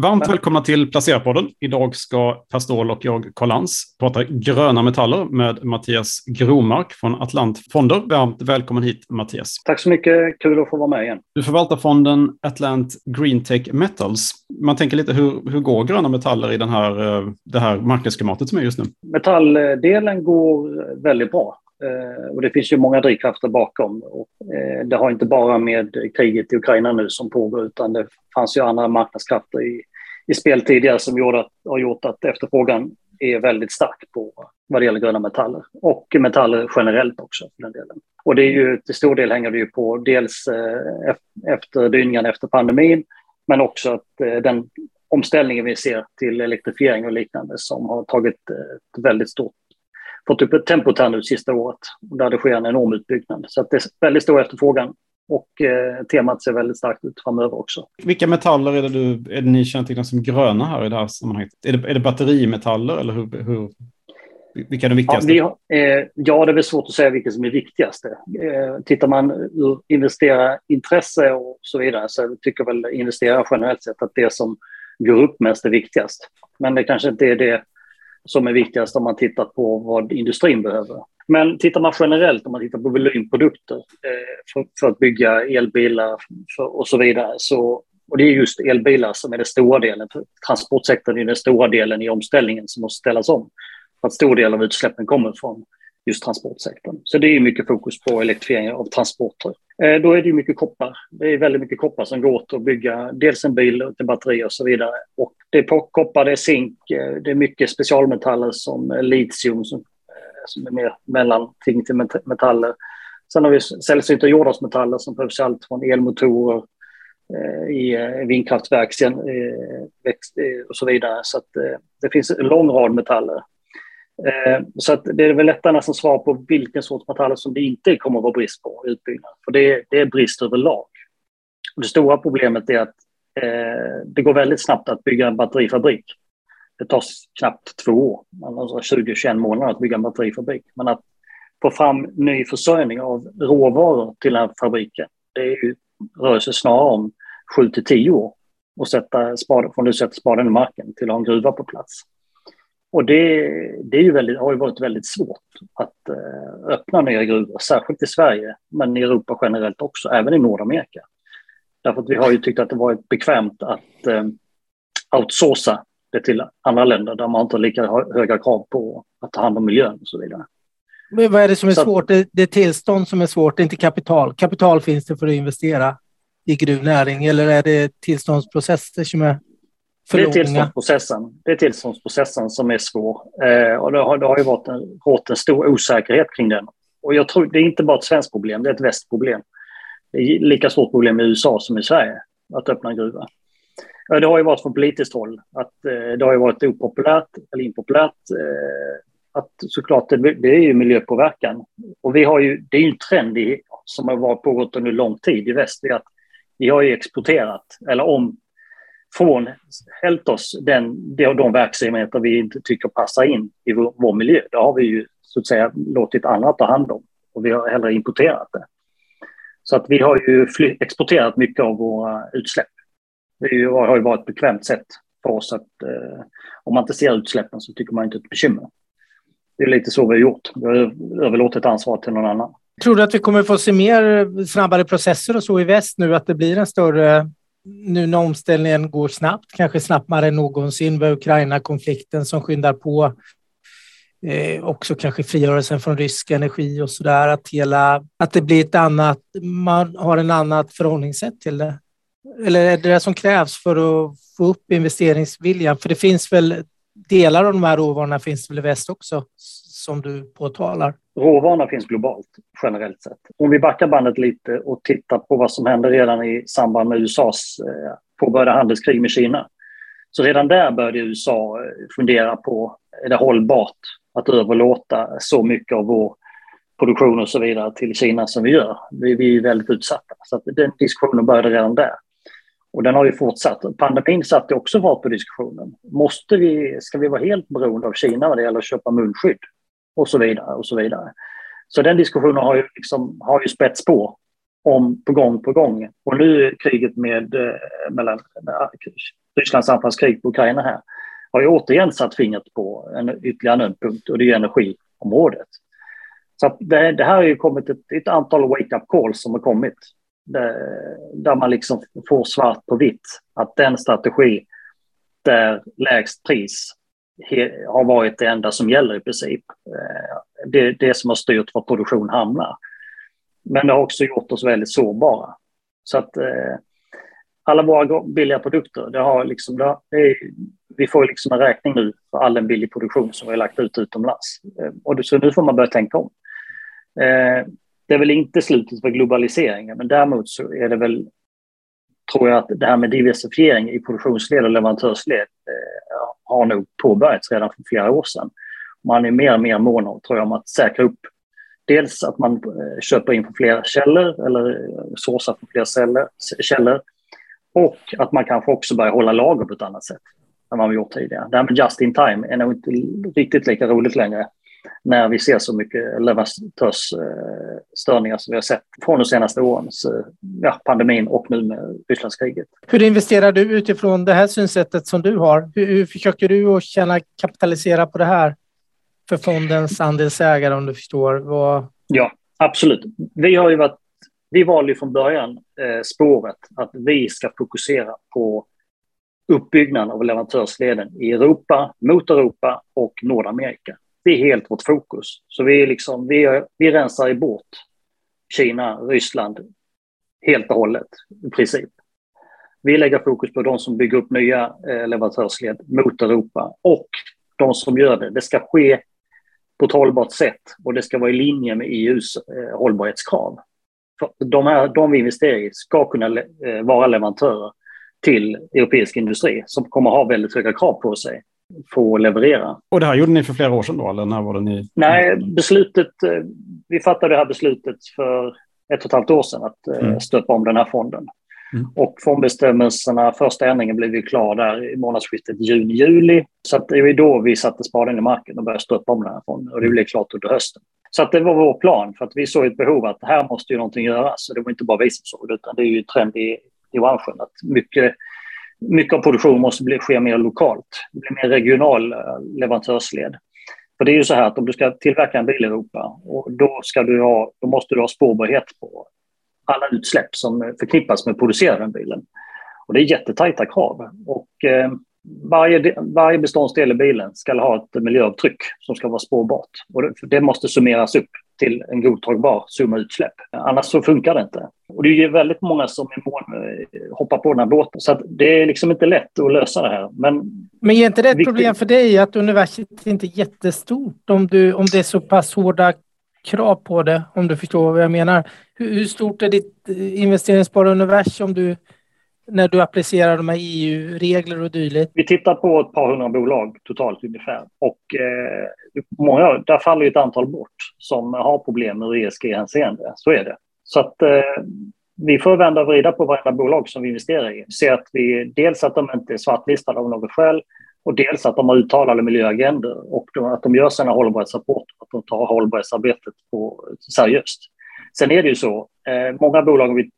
Varmt välkomna till Placerarpodden. Idag ska Per Ståhl och jag, Karl Lans, prata gröna metaller med Mattias Gromark från Atlant Fonder. Varmt välkommen hit Mattias. Tack så mycket, kul att få vara med igen. Du förvaltar fonden Atlant Greentech Metals. Man tänker lite hur, hur går gröna metaller i den här, eh, det här marknadsklimatet som är just nu? Metalldelen går väldigt bra. Eh, och det finns ju många drivkrafter bakom. Och eh, det har inte bara med kriget i Ukraina nu som pågår, utan det fanns ju andra marknadskrafter i, i spel tidigare som gjorde att, har gjort att efterfrågan är väldigt stark på vad det gäller gröna metaller. Och metaller generellt också för den delen. Och det är ju till stor del hänger det ju på dels eh, efter dyningarna efter pandemin, men också att eh, den omställningen vi ser till elektrifiering och liknande som har tagit ett väldigt stort fått upp ett tempo här nu sista året där det sker en enorm utbyggnad. Så det är väldigt stor efterfrågan och eh, temat ser väldigt starkt ut framöver också. Vilka metaller är det, du, är det ni känner till som gröna här i det här sammanhanget? Är det, är det batterimetaller eller hur, hur, vilka är de viktigaste? Ja, har, eh, ja, det är väl svårt att säga vilka som är viktigast. Eh, tittar man ur investerarintresse och så vidare så tycker väl investerare generellt sett att det som går upp mest är viktigast. Men det kanske inte är det som är viktigast om man tittar på vad industrin behöver. Men tittar man generellt, om man tittar på volymprodukter eh, för, för, att bygga elbilar för, och så vidare, så, och det är just elbilar som är den stora delen. För transportsektorn är den stora delen i omställningen som måste ställas om. För att stor del av utsläppen kommer från just transportsektorn. Så det är mycket fokus på elektrifiering av transporter. Eh, då är det mycket koppar. Det är väldigt mycket koppar som går åt att bygga dels en bil, ett batteri och så vidare. Och det är koppar, det är zink, eh, det är mycket specialmetaller som eh, litium som, som är mer mellanting till metaller. Sen har vi sällsynta jordartsmetaller som behövs allt från elmotorer i vindkraftverk och så vidare. Så att det finns en lång rad metaller Eh, så att det är väl lättare nästan svar på vilken sorts metaller som det inte kommer att vara brist på i utbyggnad. För det, det är brist överlag. Och det stora problemet är att eh, det går väldigt snabbt att bygga en batterifabrik. Det tar knappt två år, alltså 20-21 månader att bygga en batterifabrik. Men att få fram ny försörjning av råvaror till den här fabriken, det är ju, rör sig snarare om 7 till 10 år. Och sätta spaden, från du sätter spaden i marken till att ha en gruva på plats. Och det, det är ju väldigt, har ju varit väldigt svårt att eh, öppna nya gruvor, särskilt i Sverige, men i Europa generellt också, även i Nordamerika. Därför att vi har ju tyckt att det varit bekvämt att eh, outsourca det till andra länder där man inte har lika höga krav på att ta hand om miljön och så vidare. Men vad är det som är så svårt? Det, det är tillstånd som är svårt, inte kapital. Kapital finns det för att investera i gruvnäring eller är det tillståndsprocesser som är för det är, tillståndsprocessen. det är tillståndsprocessen som är svår. Eh, och det har, det har ju varit en, rått en stor osäkerhet kring den. Och jag tror det är inte bara ett svenskt problem, det är ett västproblem. Det är lika stort problem i USA som i Sverige att öppna en gruva. Det har ju varit från politiskt håll att eh, det har ju varit opopulärt eller impopulärt. Eh, att såklart det, det är ju miljöpåverkan. Och vi har ju, det är ju en trend i, som har varit pågått under lång tid i väst. Det är att vi har ju exporterat, eller om frånhällt oss den, de verksamheter vi inte tycker passar in i vår, vår miljö. Det har vi ju så att säga låtit andra ta hand om och vi har hellre importerat det. Så att vi har ju exporterat mycket av våra utsläpp. Det har ju varit ett bekvämt sätt för oss att eh, om man inte ser utsläppen så tycker man inte ett bekymmer. Det är lite så vi har gjort. Vi har överlåtit ansvaret till någon annan. Tror du att vi kommer få se mer eh, snabbare processer och så i väst nu, att det blir en större nu när omställningen går snabbt, kanske snabbare än någonsin med Ukraina-konflikten som skyndar på. Eh, också kanske frigörelsen från rysk energi och så där, att, hela, att det blir ett annat, man har en annat förhållningssätt till det. Eller är det det som krävs för att få upp investeringsviljan? För det finns väl delar av de här råvarorna finns väl i väst också, som du påtalar? Råvarorna finns globalt generellt sett. Om vi backar bandet lite och tittar på vad som hände redan i samband med USAs eh, påbörjade handelskrig med Kina. Så redan där började USA eh, fundera på, är det hållbart att överlåta så mycket av vår produktion och så vidare till Kina som vi gör? Vi, vi är väldigt utsatta. Så den diskussionen började redan där. Och den har ju fortsatt. Pandemin satte också fart på diskussionen. Måste vi, ska vi vara helt beroende av Kina vad det gäller att köpa munskydd? Och så vidare. och Så vidare. Så den diskussionen har ju, liksom, har ju spätts på om på gång på gång. Och nu är kriget med, eh, mellan eh, Rysslands anfallskrig på Ukraina här har ju återigen satt fingret på en ytterligare nödpunkt och det är energiområdet. Så det, det, här har ju kommit ett, ett antal wake-up calls som har kommit där man liksom får svart på vitt att den strategi där lägst pris har varit det enda som gäller i princip. Eh, det är det som har styrt var produktion hamnar. Men det har också gjort oss väldigt sårbara. Så att eh, alla våra billiga produkter, det har liksom, det är, vi får liksom en räkning nu för all den billig produktion som vi har lagt ut utomlands. Eh, och så nu får man börja tänka om. Eh, det är väl inte slutet för globaliseringen, men däremot så är det väl, tror jag att det här med diversifiering i produktionsled och leverantörsled har nog påbörjats redan för flera år sedan. Man är mer och mer mån om, tror jag, om att säkra upp dels att man eh, köper in från flera källor eller såsar sourcar från flera källor och att man kanske också börjar hålla lager på ett annat sätt än man har gjort tidigare. Det här med just in time är nog inte riktigt lika roligt längre när vi ser så mycket leverantörsstörningar som vi har sett från de senaste åren, ja, pandemin och nu med Rysslandskriget. Hur investerar du utifrån det här synsättet som du har? Hur, hur försöker du att tjäna kapitalisera på det här för fondens andelsägare om du förstår? Vad... Ja, absolut. Vi har ju varit vi valde från början eh, spåret att vi ska fokusera på uppbyggnaden av leverantörsleden i Europa, mot Europa och Nordamerika. Det är helt vårt fokus. Så vi, är liksom, vi, vi rensar i bort Kina, Ryssland helt och hållet i princip. Vi lägger fokus på de som bygger upp nya eh, leverantörsled mot Europa och de som gör det. Det ska ske på ett hållbart sätt och det ska vara i linje med EUs eh, hållbarhetskrav. För de, här, de vi investerar i ska kunna eh, vara leverantörer till europeisk industri som kommer ha väldigt höga krav på sig få leverera. Och det här gjorde ni för flera år sedan då, eller när var det ni? Nej, beslutet, eh, vi fattade det här beslutet för ett och ett halvt år sedan att eh, mm. stöpa om den här fonden. Mm. Och fondbestämmelserna, första ändringen blev ju klar där i månadsskiftet juni-juli. Så att det är då vi satte spaden i marken och började stöpa om den här fonden. Och det blev klart under hösten. Så att det var vår plan, för att vi såg ett behov att här måste ju någonting göras. Och det var inte bara vi som såg det, utan det är ju trend i, i branschen att mycket mycket av produktionen måste bli, ske mer lokalt. Det blir mer regional eh, leverantörsled. För det är ju så här att om du ska tillverka en bil i Europa, och då, ska du ha, då måste du ha spårbarhet på alla utsläpp som förknippas med att producera den bilen. Och det är jättetajta krav. Och, eh, varje, varje beståndsdel i bilen ska ha ett miljöavtryck som ska vara spårbart. Och det, det måste summeras upp till en godtagbar summa utsläpp. Annars så funkar det inte. Och det är ju väldigt många som eh, hoppar på den här båten. Så det är liksom inte lätt att lösa det här. Men, Men är inte det ett viktigt... problem för dig att universitetet inte är jättestort om, du, om det är så pass hårda krav på det, om du förstår vad jag menar? Hur, hur stort är ditt eh, investeringsbara universum om du när du applicerar de här EU-regler och dylikt? Vi tittar på ett par hundra bolag totalt ungefär. Och eh, många, där faller ju ett antal bort som har problem med ESG-hänseende. Så är det. Så att eh, vi får vända och vrida på varenda bolag som vi investerar i. Se att vi, dels att de inte är svartlistade av något skäl och dels att de har uttalade miljöagender och att de gör sina hållbarhetsrapporter att de tar hållbarhetsarbetet på seriöst. Sen är det ju så, eh, många bolag vi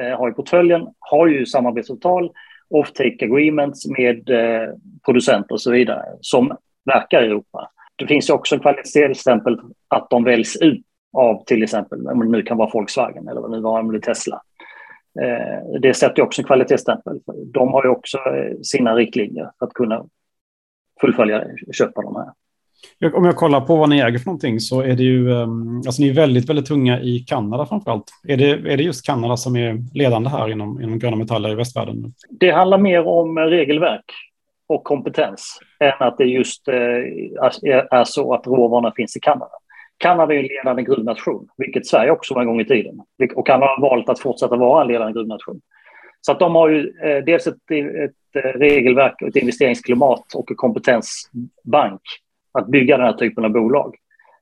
Eh, har i portföljen har ju samarbetsavtal, off-take agreements med eh, producenter och så vidare som verkar i Europa. Det finns ju också en kvalitetsstämpel att de väljs ut av till exempel, om det nu kan vara Volkswagen eller vad nu var, om det Tesla. Eh, det sätter också en kvalitetsstämpel. De har ju också sina riktlinjer för att kunna fullfölja köp av de här. Om jag kollar på vad ni äger för någonting så är det ju, ehm, alltså ni är väldigt, väldigt tunga i Kanada framför allt. Är det, är det just Kanada som är ledande här inom, inom gröna metaller i västvärlden? Det handlar mer om regelverk och kompetens än att det just eh, är så att råvarorna finns i Kanada. Kanada är en ledande gruvnation, vilket Sverige också var en gång i tiden. Och Kanada har valt att fortsätta vara en ledande gruvnation. Så att de har ju eh, dels ett, ett regelverk, ett investeringsklimat och en kompetensbank att bygga den här typen av bolag.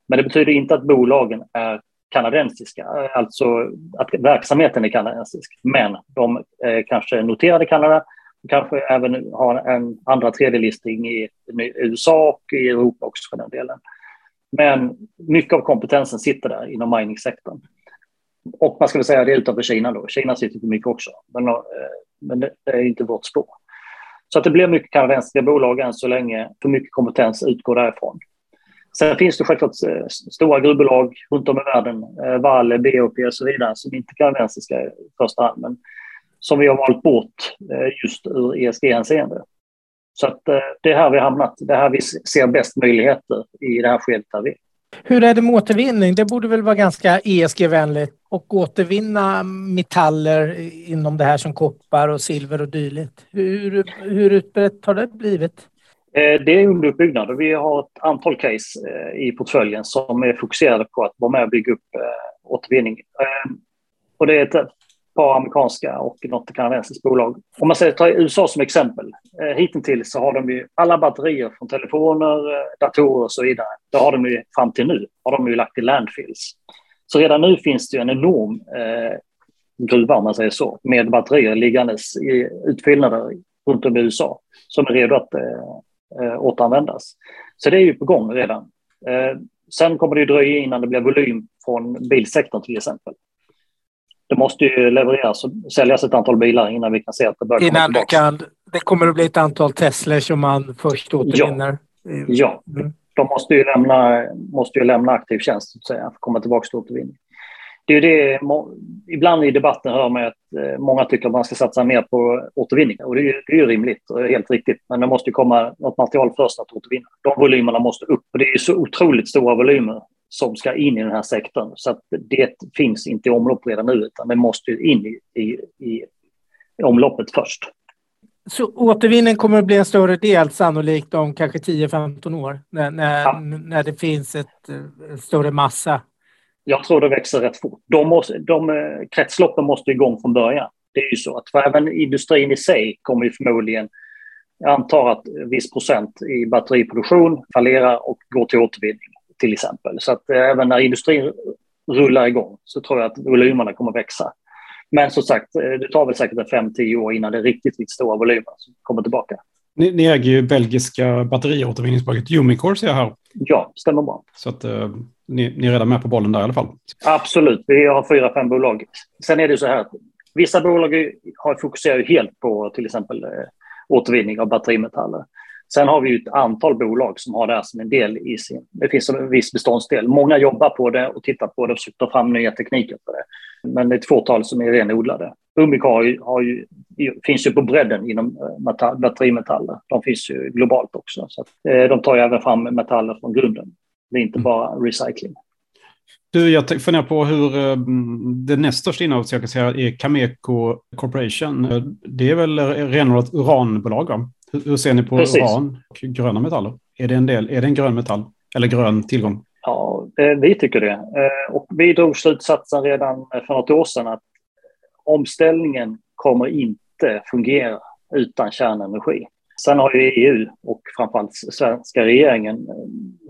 Men det betyder inte att bolagen är kanadensiska, eh, alltså att verksamheten är kanadensisk. Men de eh, är kanske noterade i Kanada, och kanske även har en andra tredje listing i USA och i Europa också för den delen. Men mycket av kompetensen sitter där inom miningsektorn. Och man skulle säga det utanför Kina då. Kina sitter på mycket också, men, eh, men det är inte vårt spår. Så att det blir mycket kanadensiska bolag än så länge, för mycket kompetens utgår därifrån. Sen finns det självklart eh, stora gruvbolag runt om i världen, eh, Vale, BOP och så vidare, som inte är kanadensiska i första hand, men som vi har valt bort eh, just ur ESG-hänseende. Så att det är här vi har hamnat. Det är här vi ser bäst möjligheter i det här skedet där vi är. Hur är det med återvinning? Det borde väl vara ganska ESG-vänligt och återvinna metaller inom det här som koppar och silver och dylikt. Hur, hur utbrett har det blivit? Eh, det är under uppbyggnad och vi har ett antal case eh, i portföljen som är fokuserade på att vara med och bygga upp eh, återvinning. Och det är ett par amerikanska och något kanadensiskt bolag. Om man säger, tar USA som exempel, eh, hittills så har de ju alla batterier från telefoner, eh, datorer och så vidare, det har de ju fram till nu, har de ju lagt i landfills. Så redan nu finns det ju en enorm eh, gruva, om man säger så, med batterier liggandes i utfyllnader runt om i USA som är redo att eh, eh återanvändas. Så det är ju på gång redan. Eh, sen kommer det ju dröja innan det blir volym från bilsektorn till exempel. Det måste ju levereras och säljas ett antal bilar innan vi kan se att det börjar innan komma kan, Det kommer att bli ett antal Teslor som man först återvinner? Ja, ja. Mm. de måste ju lämna, måste ju lämna aktiv tjänst så att säga, för att komma tillbaka till återvinning det är det, ibland i debatten hör man att eh, många tycker att man ska satsa mer på återvinning och det är, det är rimligt och helt riktigt. Men det måste komma något material först att återvinna. De volymerna måste upp och det är så otroligt stora volymer som ska in i den här sektorn så att det finns inte i omlopp redan nu utan det måste in i, i, i omloppet först. Så återvinning kommer att bli en större del sannolikt om kanske 10-15 år när, när, ja. när det finns ett, en större massa jag tror det växer rätt fort. De, måste, de eh, kretsloppen måste igång från början. Det är ju så att för även industrin i sig kommer ju förmodligen, jag antar att viss procent i batteriproduktion fallerar och går till återvinning till exempel. Så att eh, även när industrin rullar igång så tror jag att volymerna kommer växa. Men som sagt, eh, det tar väl säkert 5-10 år innan det är riktigt, riktigt stora volymer som kommer tillbaka. Ni, ni äger ju belgiska batteriåtervinningsbolaget Umicore ser jag här. Ja, stämmer bra. Så att uh, ni, ni är redan med på bollen där i alla fall. Absolut, vi har fyra, fem bolag. Sen är det så här att vissa bolag har fokuserat helt på till exempel uh, återvinning av batterimetaller. Sen har vi ett antal bolag som har det här som en del i sin... Det finns en viss beståndsdel. Många jobbar på det och tittar på det och försöker ta fram nya tekniker för det. Men det är ett fåtal som är renodlade. Umic har har ju, finns ju på bredden inom eh, batterimetaller. De finns ju globalt också. Så att, eh, de tar ju även fram metaller från grunden. Det är inte mm. bara recycling. Du, jag funderar på hur eh, det näst största innehavet jag kan säga är Cameco Corporation. Det är väl renodlat uranbolag? Va? Hur ser ni på Precis. uran och gröna metaller? Är det en, del, är det en grön metall eller grön tillgång? Ja, vi tycker det. Och vi drog slutsatsen redan för något år sedan att omställningen kommer inte fungera utan kärnenergi. Sen har ju EU och framförallt svenska regeringen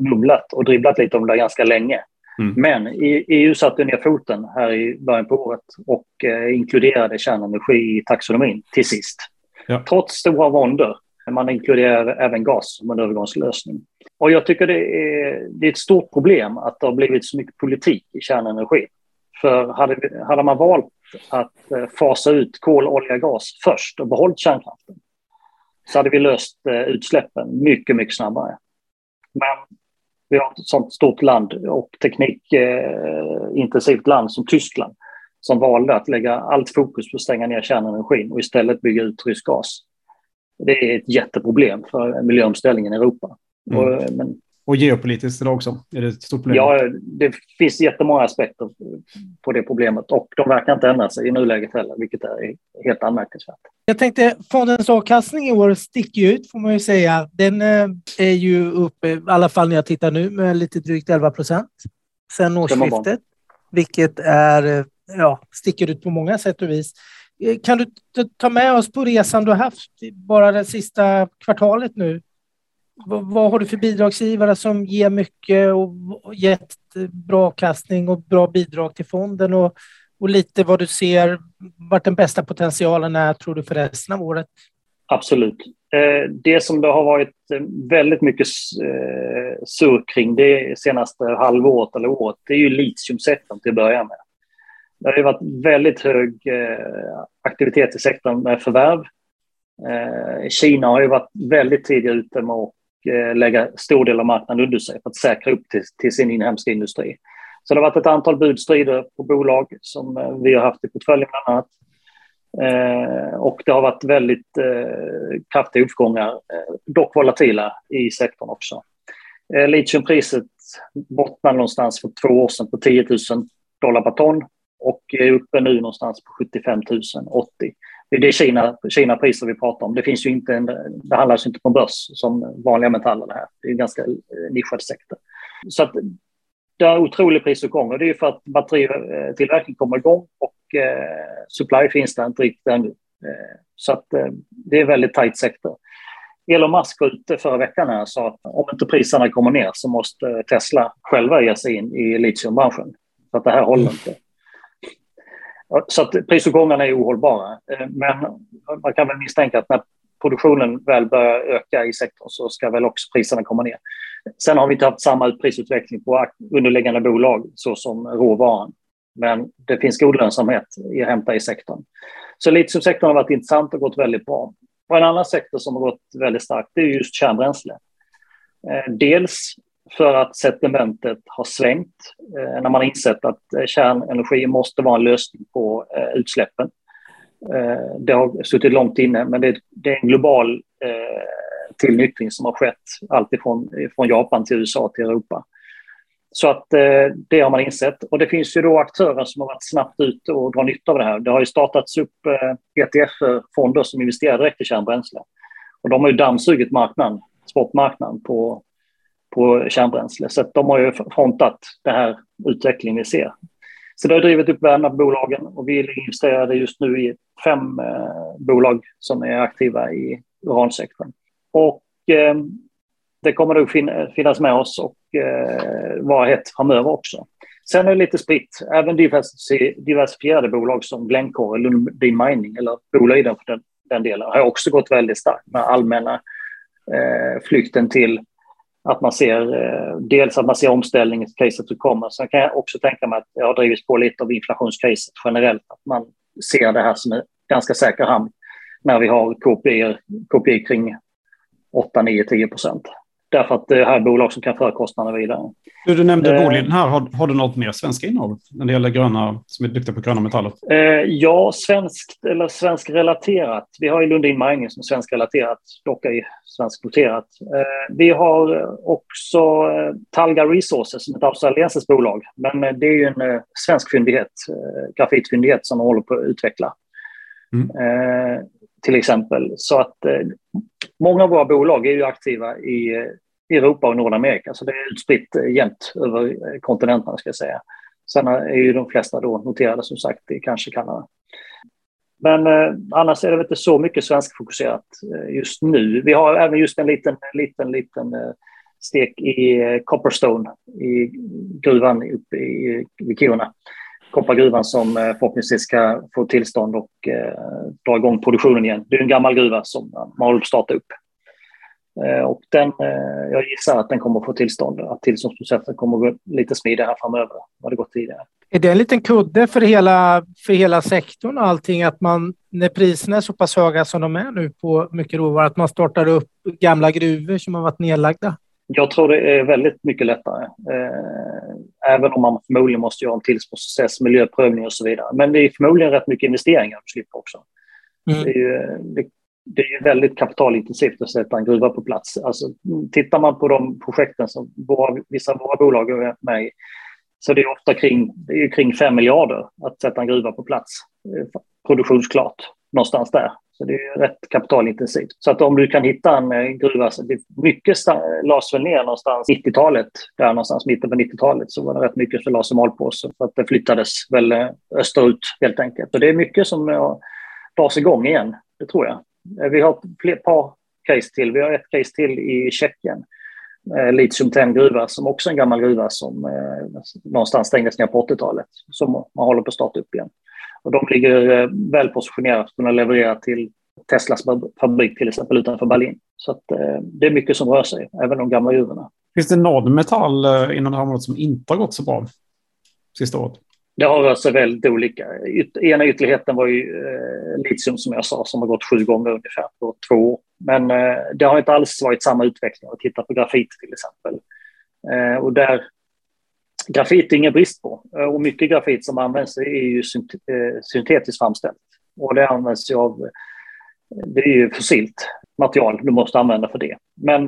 mumlat och dribblat lite om det ganska länge. Mm. Men EU satte ner foten här i början på året och eh, inkluderade kärnenergi i taxonomin till sist. Ja. Trots stora våndor. Man inkluderar även gas som en övergångslösning. Och jag tycker det är, det är ett stort problem att det har blivit så mycket politik i kärnenergi. För hade, hade man valt att eh, fasa ut kol, olja, gas först och behållit kärnkraften så hade vi löst eh, utsläppen mycket, mycket snabbare. Men vi har ett sånt stort land och teknikintensivt eh, land som Tyskland som valde att lägga allt fokus på att stänga ner kärnenergin och istället bygga ut rysk gas. Det är ett jätteproblem för miljöomställningen i Europa. Mm. Och, men och geopolitiskt idag också? Är det ett stort problem? Ja, det finns jättemånga aspekter på det problemet och de verkar inte ändra sig i nuläget heller, vilket är helt anmärkningsvärt. Jag tänkte fondens avkastning i år sticker ut får man ju säga. Den eh, är ju uppe, i alla fall när jag tittar nu, med lite drygt 11 procent sedan årsskiftet, vilket är, eh, ja, sticker ut på många sätt och vis. Eh, kan du ta med oss på resan du har haft bara det sista kvartalet nu vad har du för bidragsgivare som ger mycket och gett eh, bra avkastning och bra bidrag till fonden och, och lite vad du ser, vart den bästa potentialen är tror du för resten av året? Absolut. Eh, det som det har varit väldigt mycket surr kring det senaste halvåret eller året, det är ju litiumsektorn till att börja med. Det har ju varit väldigt hög eh, aktivitet i sektorn med förvärv eh, Kina har ju varit väldigt tidigt ute med att eh, lägga stor del av marknaden under sig för att säkra upp till, till sin inhemska industri. Så det har varit ett antal budstrider på bolag som vi har haft i portföljen bland annat. Eh, och det har varit väldigt eh, kraftiga uppgångar, eh, dock volatila i sektorn också. Eh, litiumpriset bottnade någonstans för två år sedan på 10 000 dollar per ton och är uppe nu någonstans på 75 080. Det är Kina, Kina-priser vi pratar om. Det, finns ju inte en, det handlas inte på börs som vanliga metaller det här. Det är en ganska eh, nischad sektor. Så att det är otrolig prisuppgång och det är för att batteritillverkning eh, kommer igång och eh, supply finns där inte riktigt ännu. Eh, så att eh, det är en väldigt tajt sektor. Elon Musk var ute förra veckan här och sa att om inte priserna kommer ner så måste Tesla själva ge sig in i litiumbranschen. Så att det här håller inte. Så att prisuppgångarna är ohållbara. Eh, men man kan väl misstänka att när produktionen väl börjar öka i sektorn så ska väl också priserna komma ner. Sen har vi inte haft samma prisutveckling på underliggande bolag såsom råvaran. Men det finns god lönsamhet att hämta i sektorn. Så litiumsektorn har varit intressant och gått väldigt bra. Och en annan sektor som har gått väldigt starkt det är just kärnbränsle. Eh, dels för att sentimentet har svängt eh, när man har insett att eh, kärnenergi måste vara en lösning på eh, utsläppen. Eh, det har suttit långt inne, men det är en global tillnyktring som har skett alltifrån från Japan till USA till Europa. Så att eh, det har man insett. Och det finns ju då aktörer som har varit snabbt ute och drar nytta av det här. Det har ju startats upp eh, ETF-fonder som investerar direkt i kärnbränsle. Och de har ju dammsugit marknaden, spotmarknaden på, på kärnbränsle. Så att de har ju frontat den här utvecklingen vi ser. Så det har drivit upp värdena på bolagen och vi investerar just nu i fem eh, bolag som är aktiva i uransektorn. Och eh, det kommer nog fin finnas med oss och eh, vara hett framöver också. Sen är det lite spritt. Även diversifierade bolag som Glencore, Lundin Mining eller Boliden för den, den delen har också gått väldigt starkt med allmänna eh, flykten till att man ser eh, dels att man ser omställningscaset som kommer. Sen kan jag också tänka mig att det har drivits på lite av inflationscaset generellt. Att man ser det här som en ganska säker hamn när vi har KPI, KPI kring 8, 9, 10 procent. Därför att det här är bolag som kan föra kostnaderna vidare. Du, du nämnde eh, Boliden här. Har, har, du något mer svenska innehav när det gäller gröna, som är duktiga på gröna metaller? Eh, ja, svenskt eller svenskrelaterat. Vi har ju Lundin Mining som är svenskrelaterat, dock är svensknoterat. Eh, vi har också eh, Talga Resources som är ett australiensiskt bolag. Men eh, det är ju en svensk fyndighet, grafitfyndighet som de håller på att utveckla. Mm. Till exempel. Så att många av våra bolag är ju aktiva i eh, Europa och Nordamerika, så det är utspritt eh, jämnt över eh, kontinenterna, ska jag säga. Sen är ju de flesta då noterade som sagt i kanske Kanada. Men eh, annars är det inte så mycket svenskfokuserat eh, just nu. Vi har även just en liten, liten, liten eh, stek i Copperstone i gruvan uppe i, i Kiruna koppargruvan som eh, förhoppningsvis ska få tillstånd och eh, dra igång produktionen igen. Det är en gammal gruva som eh, man håller på att starta upp. Eh, och den, eh, jag gissar att den kommer att få tillstånd, att tillståndsprocessen kommer att gå lite smidigare framöver vad det gått tidigare. Är det en liten kudde för hela, för hela sektorn och allting att man när priserna är så pass höga som de är nu på mycket råvaror, att man startar upp gamla gruvor som har varit nedlagda? Jag tror det är väldigt mycket lättare. Eh, även om man förmodligen måste göra en tillståndsprocess, miljöprövning och så vidare. Men det är förmodligen rätt mycket investeringar du slipper också. Mm. Det, är ju, det, det är väldigt kapitalintensivt att sätta en gruva på plats. Alltså, tittar man på de projekten som våra, vissa av våra bolag är med i, så det är ofta kring, det är kring 5 miljarder att sätta en gruva på plats. Eh, produktionsklart, någonstans där. Så det är rätt kapitalintensivt. Så att om du kan hitta en eh, gruva, så mycket lades väl ner någonstans 90-talet, där någonstans mitten på 90-talet så var det rätt mycket som lades i malpåse för att det flyttades väl eh, österut helt enkelt. Så det är mycket som dras igång igen, det tror jag. Eh, vi har ett par case till. Vi har ett case till i Tjeckien. Eh, Litium 10 gruva som också är en gammal gruva som eh, någonstans stängdes ner på 80-talet som man håller på att starta upp igen. Och de ligger eh, väl positionerade att kunna leverera till Teslas fabrik till exempel utanför Berlin. Så att, eh, det är mycket som rör sig, även de gamla gruvorna. Finns det någon metall eh, inom det här området som inte har gått så bra sista året? Det har rört sig väldigt olika. ena ytterligheten var ju eh, litium som jag sa som har gått sju gånger ungefär på två år. Men eh, det har inte alls varit samma utveckling. Titta på grafit till exempel. Eh, och där grafit är ingen brist på. Eh, och mycket grafit som används är ju eh, syntetiskt framställt. Och det används ju av, det är ju fossilt material du måste använda för det. Men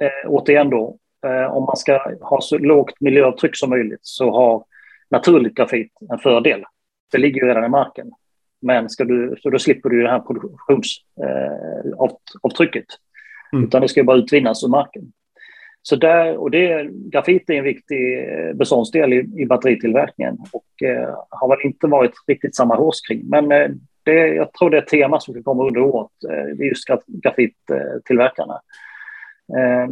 eh, återigen då, eh, om man ska ha så lågt miljöavtryck som möjligt så har naturligt grafit en fördel. Det ligger ju redan i marken. Men ska du, så då slipper du det här produktionsavtrycket. Eh, mm. Utan det ska bara utvinnas ur marken. Så där, och det, grafit är en viktig eh, beståndsdel i, i batteritillverkningen och eh, har väl inte varit riktigt samma hårs kring. Men eh, det, jag tror det är ett tema som kommer under året. Eh, det är just grafittillverkarna. Eh,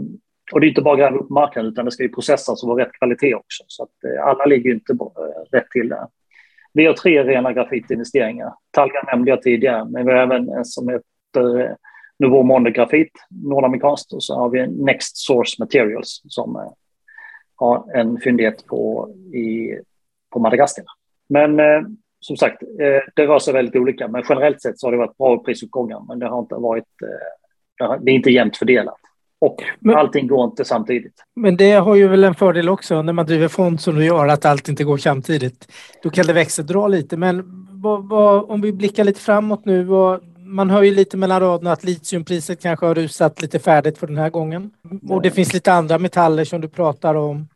och det är inte bara att gräva upp marken utan det ska ju processas och vara rätt kvalitet också. Så att eh, alla ligger inte eh, rätt till där. Vi har tre rena grafitinvesteringar. Talga nämnde jag tidigare, men vi har även en som heter eh, Nouveau Monde Grafit, nordamerikanskt, och så har vi Next Source Materials som har en fyndighet på, i, på Madagaskar. Men eh, som sagt, eh, det rör sig väldigt olika, men generellt sett så har det varit bra prisuppgångar, men det har inte varit, eh, det är inte jämnt fördelat. Och men, allting går inte samtidigt. Men det har ju väl en fördel också när man driver fond som du gör, att allt inte går samtidigt. Då kan det växeldra lite, men vad, vad, om vi blickar lite framåt nu, vad, man hör ju lite mellan raderna att litiumpriset kanske har rusat lite färdigt för den här gången. Och det finns lite andra metaller som du pratar om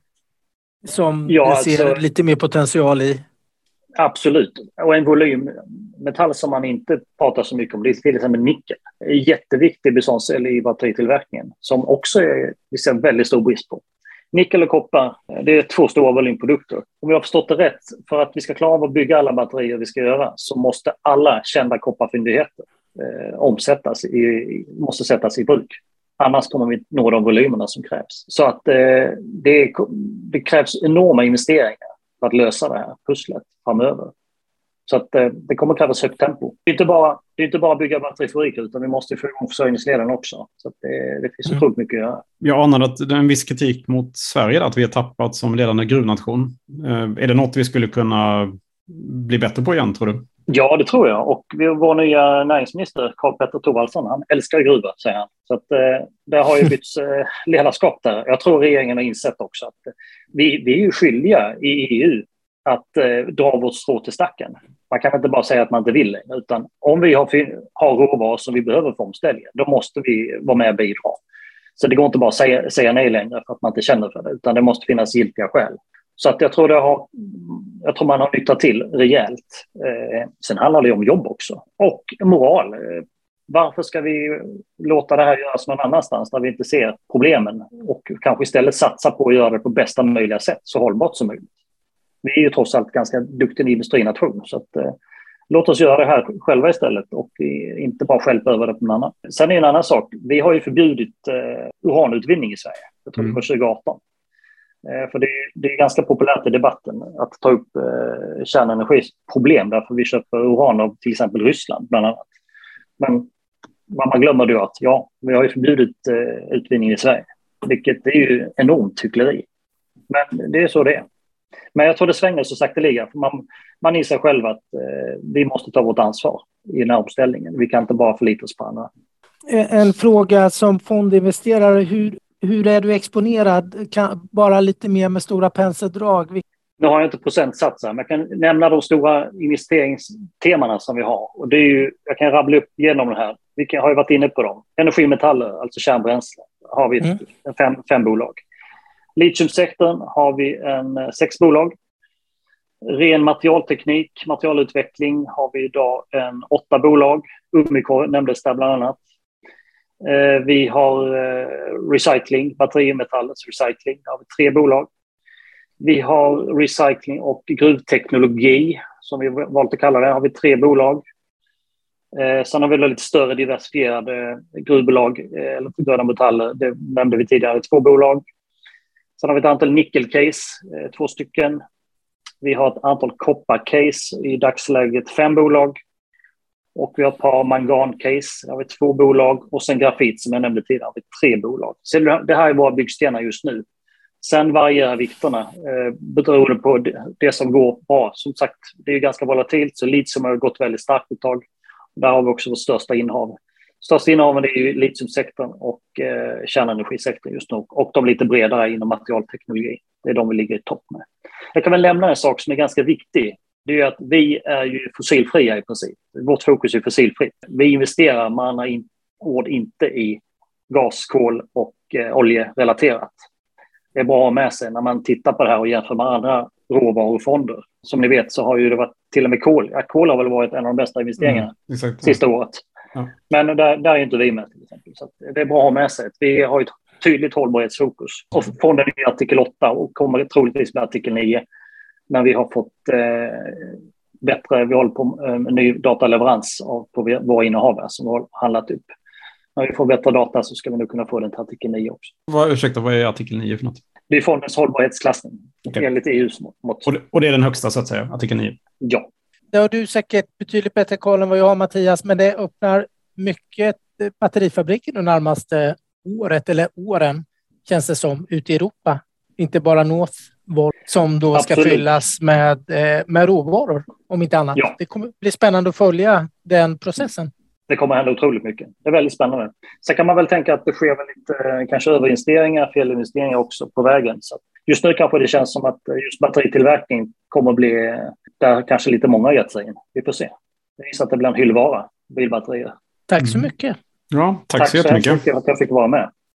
som ja, du ser alltså, lite mer potential i. Absolut. Och en volymmetall som man inte pratar så mycket om, det är till exempel nickel. En jätteviktig beståndsdel i batteritillverkningen som också är, vi ser en väldigt stor brist på. Nickel och koppar, det är två stora volymprodukter. Om vi har förstått det rätt, för att vi ska klara av att bygga alla batterier vi ska göra så måste alla kända kopparfyndigheter eh, omsättas, i, måste sättas i bruk. Annars kommer vi inte nå de volymerna som krävs. Så att eh, det, det krävs enorma investeringar för att lösa det här pusslet framöver. Så att eh, det kommer krävas högt tempo. Det är inte bara, det är inte bara att bygga batterifabriker utan vi måste få igång försörjningsleden också. Så det, det finns mm. otroligt mycket att göra. Jag anar att det är en viss kritik mot Sverige att vi har tappat som ledande gruvnation. Eh, är det något vi skulle kunna bli bättre på igen tror du? Ja, det tror jag. Och vår nya näringsminister Karl Petter Thorwaldsson, han älskar gruvor, säger han. Så att, eh, det har ju bytts eh, ledarskap där. Jag tror regeringen har insett också att vi, vi är ju skyldiga i EU att eh, dra vårt strå till stacken. Man kan inte bara säga att man inte vill längre, utan om vi har, har råvaror som vi behöver för omställningen, då måste vi vara med och bidra. Så det går inte bara att säga, säga nej längre för att man inte känner för det, utan det måste finnas giltiga skäl. Så att jag tror, det har, jag tror man har nyktrat till rejält. Eh, sen handlar det om jobb också och moral. Eh, varför ska vi låta det här göras någon annanstans där vi inte ser problemen och kanske istället satsa på att göra det på bästa möjliga sätt, så hållbart som möjligt. Vi är ju trots allt ganska duktiga industrination, så att, eh, låt oss göra det här själva istället och inte bara stjälpa över det på någon annan. Sen är en annan sak, vi har ju förbjudit eh, uranutvinning i Sverige, jag tror det var 2018. Eh, för det är, det är ganska populärt i debatten att ta upp eh, kärnenergiproblem därför vi köper uran av till exempel Ryssland bland annat. Men vad man glömmer då att ja, vi har ju förbjudit eh, utvinning i Sverige, vilket är ju enormt hyckleri. Men det är så det är. Men jag tror det svänger så sakteliga. Man, man inser själv att eh, vi måste ta vårt ansvar i den här omställningen. Vi kan inte bara förlita oss på andra. Eh, en fråga som fondinvesterare. Hur, hur är du exponerad? Kan, bara lite mer med stora penseldrag. Nu har jag inte procentsatser, men jag kan nämna de stora investeringstemana som vi har. Och det är ju, jag kan rabbla upp igenom det här. Vi har ju varit inne på dem. Energimetaller, alltså kärnbränsle, har vi mm. fem, fem bolag. Litiumsektorn har vi en, eh, sex bolag. Ren materialteknik, materialutveckling har vi idag en åtta bolag. Umicore nämndes där bland annat. Eh, vi har eh, recycling, batterimetallens recycling, där har vi tre bolag. Vi har recycling och gruvteknologi, som vi valt att kalla det, Där har vi tre bolag. Eh, sen har vi lite större diversifierade gruvbolag, eller gröna metaller, det nämnde vi tidigare, två bolag. Sen har vi ett antal nickelcase, två stycken. Vi har ett antal kopparcase, i dagsläget fem bolag. Och vi har ett par mangancase, där har vi två bolag. Och sen grafit som jag nämnde tidigare, har vi tre bolag. Så det här är våra byggstenar just nu. Sen varierar vikterna eh, beroende på det, det, som går bra. Som sagt, det är ganska volatilt, så litium har gått väldigt starkt ett tag. Där har vi också vårt största innehav. Största innehaven är ju litiumsektorn och eh, kärnenergisektorn just nu. Och de lite bredare inom materialteknologi. Det är de vi ligger i topp med. Jag kan väl nämna en sak som är ganska viktig. Det är att vi är ju fossilfria i princip. Vårt fokus är fossilfritt. Vi investerar med andra ord inte i gas, kol och eh, oljerelaterat. Det är bra att ha med sig när man tittar på det här och jämför med andra råvarufonder. Som ni vet så har ju det varit till och med kol. Ja, kol har väl varit en av de bästa investeringarna mm, sista året. Ja. Men där, där är inte vi med till exempel. Så det är bra att ha med sig. Vi har ett tydligt hållbarhetsfokus. Och fonden är artikel 8 och kommer troligtvis bli artikel 9. Men vi har fått eh, bättre, vi håller på med eh, ny dataleverans av, på våra innehavare som vi har handlat upp. När vi får bättre data så ska vi nog kunna få den till artikel 9 också. Vad, ursäkta, vad är artikel 9 för något? Det är fondens hållbarhetsklassning okay. enligt EUs mått. Och det, och det är den högsta så att säga, artikel 9? Ja. Det har du säkert betydligt bättre koll än vad jag har Mattias, men det öppnar mycket batterifabriker det närmaste året eller åren känns det som ute i Europa. Inte bara Northvolt som då Absolut. ska fyllas med, eh, med råvaror om inte annat. Ja. Det kommer bli spännande att följa den processen. Det kommer hända otroligt mycket. Det är väldigt spännande. Sen kan man väl tänka att det sker väl lite eh, kanske överinvesteringar, felinvesteringar också på vägen. Så just nu kanske det känns som att just batteritillverkning kommer att bli där kanske lite många har gett sig in. Vi får se. Det visar att det blir en hyllvara, bilbatterier. Tack så mm. mycket. Ja, tack, tack så jättemycket. Tack så att jag fick vara med.